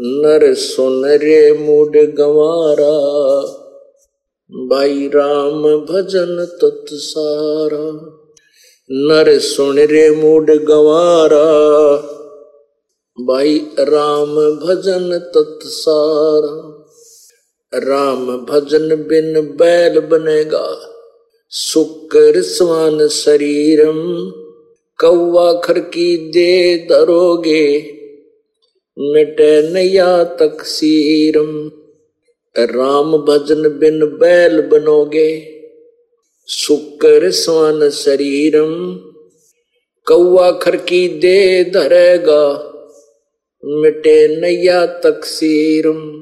नर सुन रे मूड गंवारा भाई राम भजन तत्सारा नर सुन रे मूड गंवारा भाई राम भजन तत्सारा राम भजन बिन बैल बनेगा शुक्र स्वान शरीरम। कौवा खर की दे दरोगे मिटे नया तकसीरम। राम भजन बिन बैल बनोगे। शुक्र स्वान शरीरम। कौआ खर की दे धरेगा। मिटे नैया तकसीरम।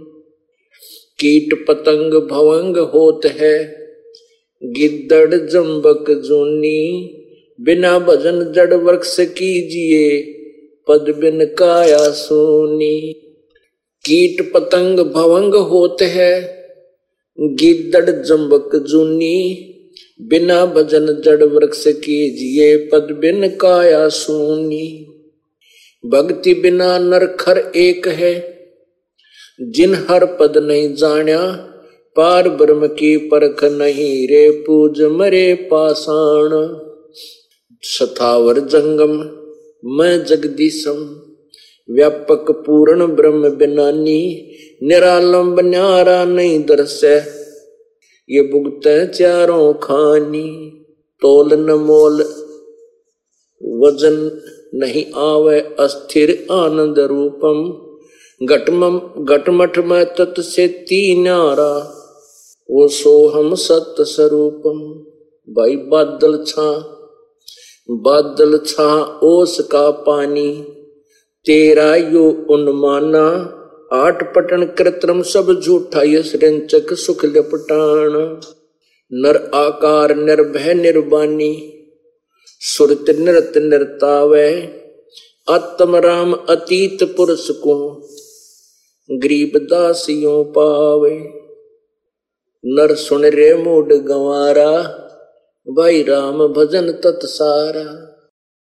कीट पतंग भवंग होत है। गिद्दड़ जम्बक जूनी। बिना भजन जड़ वृक्ष कीजिए। पद बिन काया सोनी। कीट पतंग भवंग होत है गिद्दड़ जम्बक जूनी। बिना भजन जड़ वृक्ष कीजिए पद बिन काया सोनी। भक्ति बिना नरखर एक है, जिन हर पद नहीं जाण्या, पार ब्रह्म की परख नहीं रे पूज मरे पाषाण। सथावर जंगम मैं जगदीशम व्यापक पूर्ण ब्रह्म बिनानी, निरालंब न्यारा नहीं दर्श ये भुगत चारों खानी, तोल न मोल, वज़न नहीं आवे अस्थिर आनंद रूपम। घटमम, घटमठ में तत् से तीनारा वो सोहम सत्य स्वरूपम भाई बादल छा बादल छा ओस का पानी, तेरा यो उन्माना। आठ पटन कृत्रिम सब झूठा यश रंचक सुख लपटान नर आकार निर्भय निर्बानी सुरत नृत नृतावे आत्म राम अतीत पुरुष को, गरीब दासियों पावे। नर सुन रे मूड गंवारा भाई राम भजन तत्सारा।